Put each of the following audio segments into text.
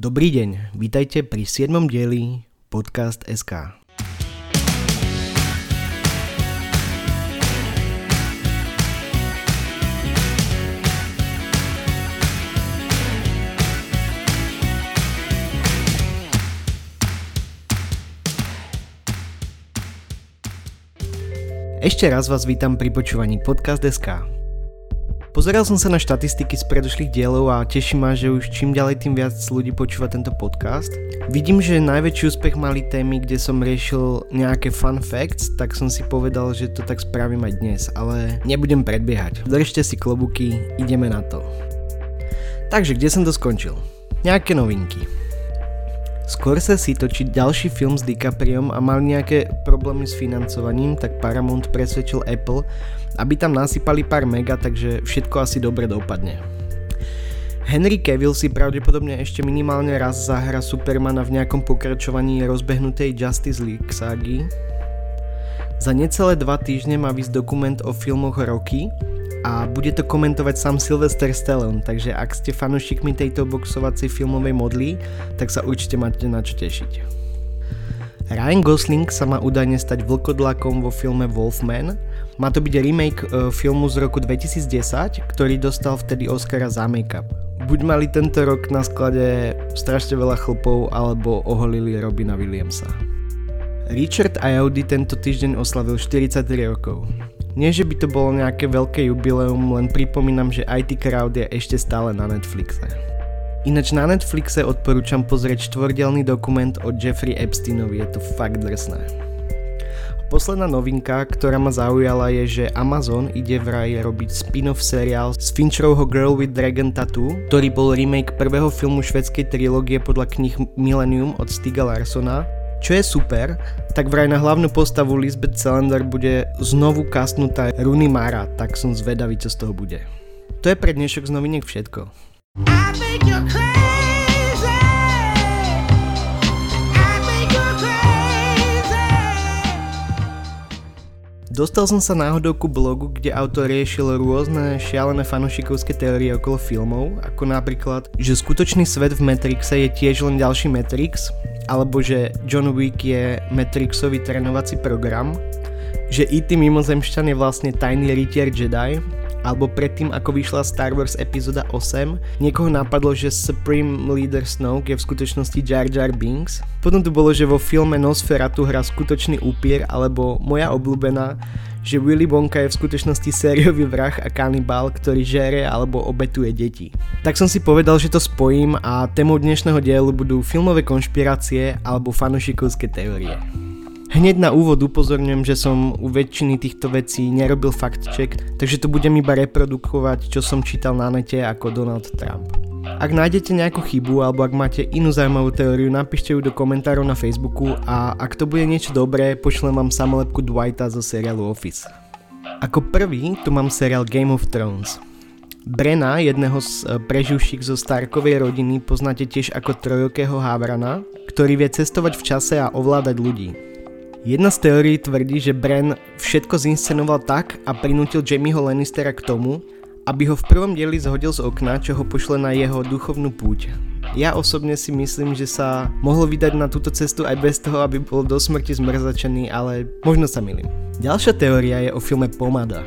Dobrý deň, vítajte pri 7. dieli Podcast SK. Ešte raz vás vítam pri počúvaní Podcast. Pozeral som sa na štatistiky z predošlých dielov a teší ma, že už čím ďalej tým viac ľudí počúva tento podcast. Vidím, že najväčší úspech mali témy, kde som riešil nejaké fun facts, tak som si povedal, že to tak spravím aj dnes, ale nebudem predbiehať. Držte si klobuky, ideme na to. Takže, kde som to skončil? Nejaké novinky. Scorsese točí ďalší film s DiCapriom a mal nejaké problémy s financovaním, tak Paramount presvedčil Apple, aby tam nasypali pár mega, takže všetko asi dobre dopadne. Henry Cavill si pravdepodobne ešte minimálne raz zahra Supermana v nejakom pokračovaní rozbehnutej Justice League ságy. Za necelé dva týždne má vysť dokument o filmoch Rocky, a bude to komentovať sám Sylvester Stallone, takže ak ste fanúšikmi tejto boxovacej filmovej modly, tak sa určite máte na čo tešiť. Ryan Gosling sa má údajne stať vlkodlakom vo filme Wolfman. Má to byť remake e, filmu z roku 2010, ktorý dostal vtedy Oscara za make-up. Buď mali tento rok na sklade strašne veľa chlpov, alebo oholili Robina Williamsa. Richard Ayoudi tento týždeň oslavil 43 rokov. Nie, že by to bolo nejaké veľké jubileum, len pripomínam, že IT Crowd je ešte stále na Netflixe. Ináč na Netflixe odporúčam pozrieť štvordielný dokument o Jeffrey Epsteinovi, je to fakt drsné. Posledná novinka, ktorá ma zaujala je, že Amazon ide vraj robiť spin-off seriál z Fincherovho Girl with Dragon Tattoo, ktorý bol remake prvého filmu švedskej trilógie podľa knih Millennium od Stiga Larsona čo je super, tak vraj na hlavnú postavu Lisbeth Salander bude znovu kastnutá Rooney Mara, tak som zvedavý, čo z toho bude. To je pre dnešok z noviniek všetko. Dostal som sa náhodou ku blogu, kde autor riešil rôzne šialené fanošikovské teórie okolo filmov, ako napríklad, že skutočný svet v Matrixe je tiež len ďalší Matrix, alebo že John Wick je Matrixový trénovací program, že E.T. mimozemšťan je vlastne tajný rytier Jedi, alebo predtým ako vyšla Star Wars epizóda 8, niekoho napadlo, že Supreme Leader Snoke je v skutočnosti Jar Jar Binks. Potom tu bolo, že vo filme Nosferatu hrá skutočný úpier, alebo moja obľúbená, že Willy Wonka je v skutočnosti sériový vrah a kanibál, ktorý žere alebo obetuje deti. Tak som si povedal, že to spojím a témou dnešného dielu budú filmové konšpirácie alebo fanošikovské teórie. Hneď na úvod upozorňujem, že som u väčšiny týchto vecí nerobil fact check, takže to budem iba reprodukovať, čo som čítal na nete ako Donald Trump. Ak nájdete nejakú chybu alebo ak máte inú zaujímavú teóriu, napíšte ju do komentárov na Facebooku a ak to bude niečo dobré, pošlem vám samolepku Dwighta zo seriálu Office. Ako prvý tu mám seriál Game of Thrones. Brena, jedného z e, preživších zo Starkovej rodiny, poznáte tiež ako trojokého Havrana, ktorý vie cestovať v čase a ovládať ľudí. Jedna z teórií tvrdí, že Bren všetko zinscenoval tak a prinútil Jamieho Lannistera k tomu, aby ho v prvom dieli zhodil z okna, čo ho pošle na jeho duchovnú púť. Ja osobne si myslím, že sa mohol vydať na túto cestu aj bez toho, aby bol do smrti zmrzačený, ale možno sa milím. Ďalšia teória je o filme Pomada.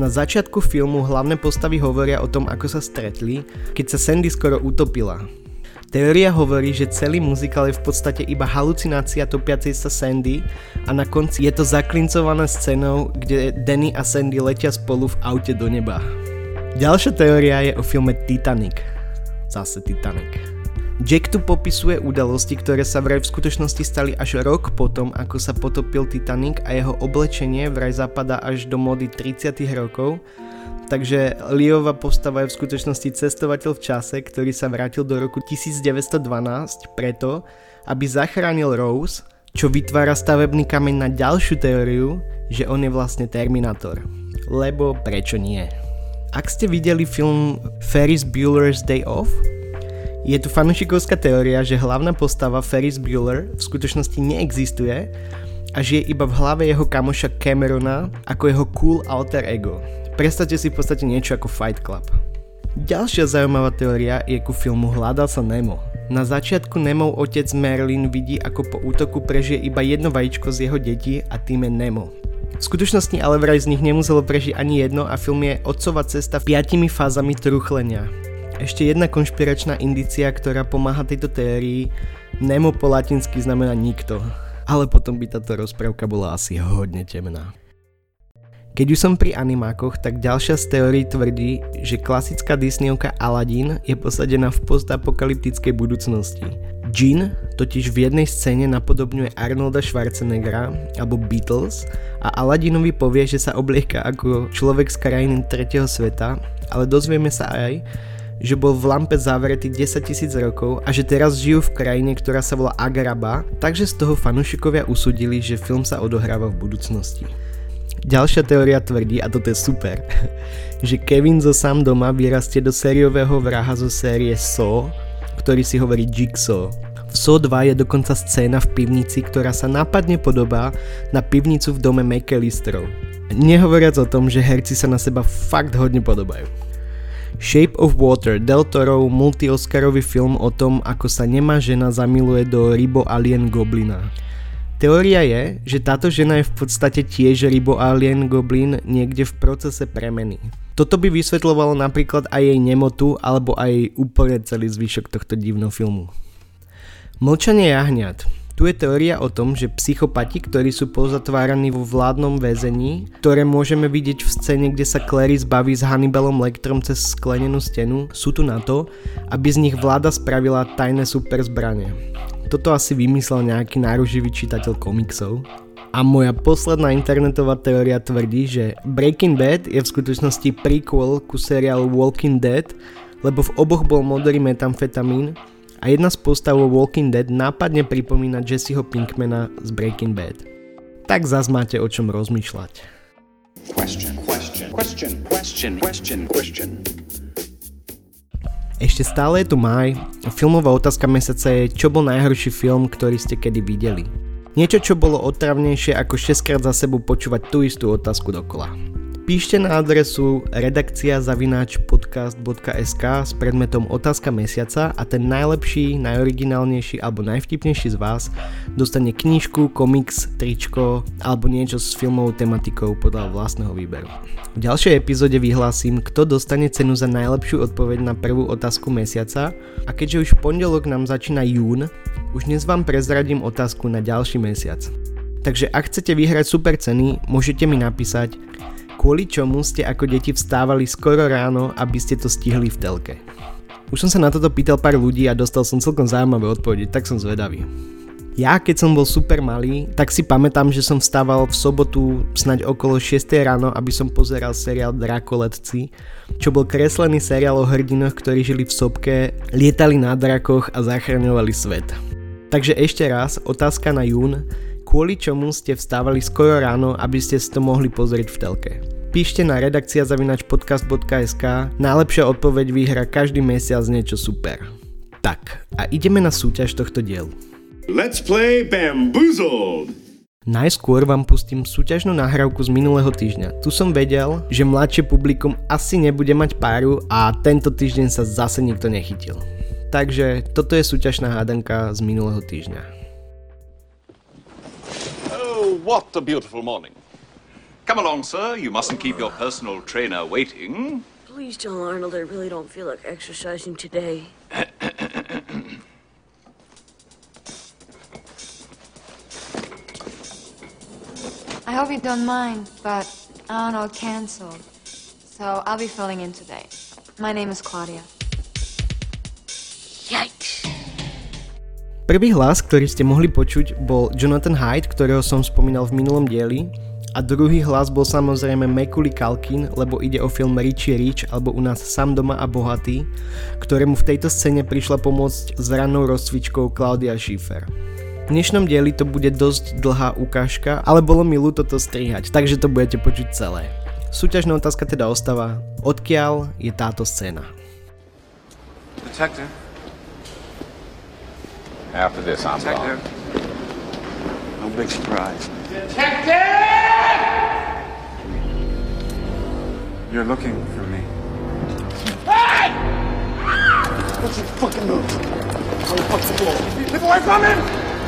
Na začiatku filmu hlavné postavy hovoria o tom, ako sa stretli, keď sa Sandy skoro utopila. Teória hovorí, že celý muzikál je v podstate iba halucinácia topiacej sa Sandy a na konci je to zaklincované scénou, kde Danny a Sandy letia spolu v aute do neba. Ďalšia teória je o filme Titanic. Zase Titanic. Jack tu popisuje udalosti, ktoré sa vraj v skutočnosti stali až rok potom, ako sa potopil Titanic a jeho oblečenie vraj zapadá až do mody 30 rokov Takže Leova postava je v skutočnosti cestovateľ v čase, ktorý sa vrátil do roku 1912 preto, aby zachránil Rose, čo vytvára stavebný kameň na ďalšiu teóriu, že on je vlastne Terminator. Lebo prečo nie? Ak ste videli film Ferris Bueller's Day Off, je tu fanúšikovská teória, že hlavná postava Ferris Bueller v skutočnosti neexistuje a žije iba v hlave jeho kamoša Camerona ako jeho cool alter ego. Predstavte si v podstate niečo ako Fight Club. Ďalšia zaujímavá teória je ku filmu Hľadal sa Nemo. Na začiatku Nemov otec Merlin vidí, ako po útoku prežije iba jedno vajíčko z jeho detí a tým je Nemo. V skutočnosti ale vraj z nich nemuselo prežiť ani jedno a film je otcová cesta piatimi fázami truchlenia. Ešte jedna konšpiračná indícia, ktorá pomáha tejto teórii, Nemo po latinsky znamená nikto. Ale potom by táto rozprávka bola asi hodne temná. Keď už som pri animákoch, tak ďalšia z teórií tvrdí, že klasická Disneyovka Aladdin je posadená v postapokalyptickej budúcnosti. Jean totiž v jednej scéne napodobňuje Arnolda Schwarzeneggera alebo Beatles a Aladdinovi povie, že sa oblieka ako človek z krajiny tretieho sveta, ale dozvieme sa aj, že bol v lampe zavretý 10 tisíc rokov a že teraz žijú v krajine, ktorá sa volá Agraba, takže z toho fanúšikovia usudili, že film sa odohráva v budúcnosti. Ďalšia teória tvrdí, a toto je super, že Kevin zo sám doma vyrastie do sériového vraha zo série So, ktorý si hovorí Jigsaw. V So 2 je dokonca scéna v pivnici, ktorá sa nápadne podobá na pivnicu v dome McAllisterov. Nehovoriac o tom, že herci sa na seba fakt hodne podobajú. Shape of Water, Del Toro multi-oscarový film o tom, ako sa nemá žena zamiluje do rybo alien goblina. Teória je, že táto žena je v podstate tiež rybo alien goblin niekde v procese premeny. Toto by vysvetľovalo napríklad aj jej nemotu alebo aj úplne celý zvyšok tohto divného filmu. Mlčanie jahňat. Tu je teória o tom, že psychopati, ktorí sú pozatváraní vo vládnom väzení, ktoré môžeme vidieť v scéne, kde sa Clary zbaví s Hannibalom Lectrom cez sklenenú stenu, sú tu na to, aby z nich vláda spravila tajné super zbranie. Toto asi vymyslel nejaký náruživý čitateľ komiksov. A moja posledná internetová teória tvrdí, že Breaking Bad je v skutočnosti prequel ku seriálu Walking Dead, lebo v oboch bol modrý metamfetamín a jedna z postav Walking Dead nápadne pripomína Jesseho Pinkmana z Breaking Bad. Tak zas máte o čom rozmýšľať. Question, question, question, question, question, question. Ešte stále je tu maj a filmová otázka mesiaca je, čo bol najhorší film, ktorý ste kedy videli. Niečo, čo bolo otravnejšie ako 6 krát za sebou počúvať tú istú otázku dokola. Píšte na adresu redakcia zavináč podcast.sk s predmetom otázka mesiaca a ten najlepší, najoriginálnejší alebo najvtipnejší z vás dostane knižku, komiks, tričko alebo niečo s filmovou tematikou podľa vlastného výberu. V ďalšej epizóde vyhlásim, kto dostane cenu za najlepšiu odpoveď na prvú otázku mesiaca a keďže už pondelok nám začína jún, už dnes vám prezradím otázku na ďalší mesiac. Takže ak chcete vyhrať super ceny, môžete mi napísať kvôli čomu ste ako deti vstávali skoro ráno, aby ste to stihli v telke. Už som sa na toto pýtal pár ľudí a dostal som celkom zaujímavé odpovede, tak som zvedavý. Ja, keď som bol super malý, tak si pamätám, že som vstával v sobotu snaď okolo 6 ráno, aby som pozeral seriál Drakoletci, čo bol kreslený seriál o hrdinoch, ktorí žili v sopke, lietali na drakoch a zachraňovali svet. Takže ešte raz, otázka na jún, kvôli čomu ste vstávali skoro ráno, aby ste si to mohli pozrieť v telke. Píšte na redakcia zavinač podcast.sk, najlepšia odpoveď vyhra každý mesiac niečo super. Tak, a ideme na súťaž tohto dielu. Let's play Bamboozled! Najskôr vám pustím súťažnú nahrávku z minulého týždňa. Tu som vedel, že mladšie publikum asi nebude mať páru a tento týždeň sa zase nikto nechytil. Takže toto je súťažná hádanka z minulého týždňa. What a beautiful morning. Come along, sir. You mustn't keep your personal trainer waiting. Please tell Arnold I really don't feel like exercising today. I hope you don't mind, but Arnold canceled. So I'll be filling in today. My name is Claudia. Prvý hlas, ktorý ste mohli počuť, bol Jonathan Hyde, ktorého som spomínal v minulom dieli. A druhý hlas bol samozrejme Macaulay Culkin, lebo ide o film Richie Rich alebo u nás Sam doma a bohatý, ktorému v tejto scéne prišla pomôcť s rannou rozcvičkou Claudia Schiffer. V dnešnom dieli to bude dosť dlhá ukážka, ale bolo mi ľúto to strihať, takže to budete počuť celé. Súťažná otázka teda ostáva, odkiaľ je táto scéna? Detective. After this, I'm Detective. gone. No big surprise. Detective! You're looking for me. Hey! What's your fucking move? On the fucking floor. Get away from him!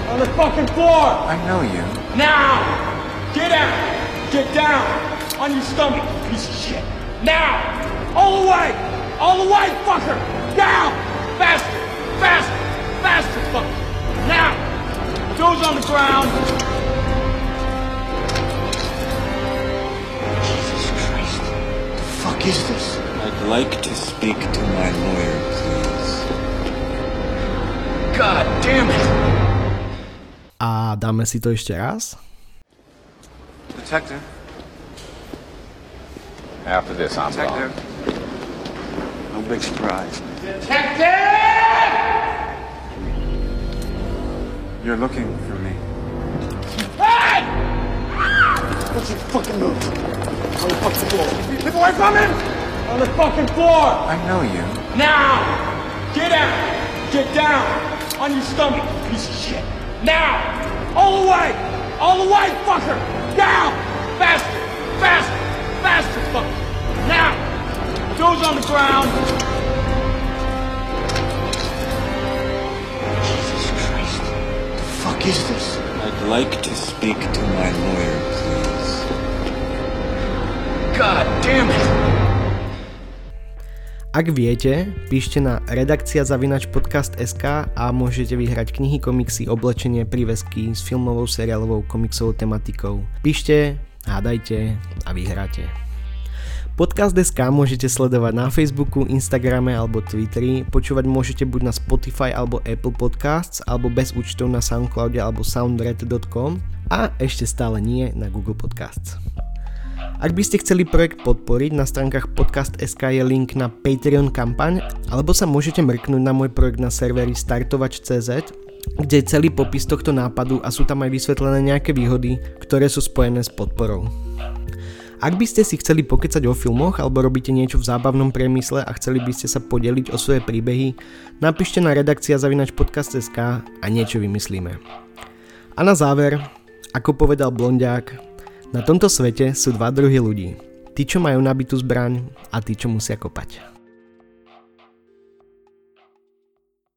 On the fucking floor! I know you. Now! Get out! Get down! On your stomach, piece of shit! Now! All the way! All the way, fucker! Down! Faster! Faster! Faster, fucker! Now! Toes on the ground! Jesus Christ. The fuck is this? I'd like to speak to my lawyer, please. God damn it! A dáme si to ešte raz? Detective. After this, I'm Detective. No big surprise. Detective! You're looking for me. Hey! What's your fucking move? On the fucking floor. Get away from him! On the fucking floor! I know you. Now! Get out! Get down! On your stomach, piece of shit! Now! All the way! All the way, fucker! Down! Faster! Faster! Faster, fucker! Now! Toes on the ground! Fuck is this? I'd like to speak to my lawyer, please. God damn it! Ak viete, píšte na redakcia zavinač podcast.sk a môžete vyhrať knihy, komiksy, oblečenie, prívesky s filmovou, seriálovou, komiksovou tematikou. Píšte, hádajte a vyhráte. Podcast.sk môžete sledovať na Facebooku, Instagrame alebo Twitteri, počúvať môžete buď na Spotify alebo Apple Podcasts, alebo bez účtov na Soundcloude alebo soundred.com a ešte stále nie na Google Podcasts. Ak by ste chceli projekt podporiť, na stránkach podcast.sk je link na Patreon kampaň, alebo sa môžete mrknúť na môj projekt na serveri startovač.cz, kde je celý popis tohto nápadu a sú tam aj vysvetlené nejaké výhody, ktoré sú spojené s podporou. Ak by ste si chceli pokecať o filmoch alebo robíte niečo v zábavnom priemysle a chceli by ste sa podeliť o svoje príbehy, napíšte na redakcia zavinač podcast.sk a niečo vymyslíme. A na záver, ako povedal Blondiak, na tomto svete sú dva druhy ľudí. Tí, čo majú nabitú zbraň a tí, čo musia kopať.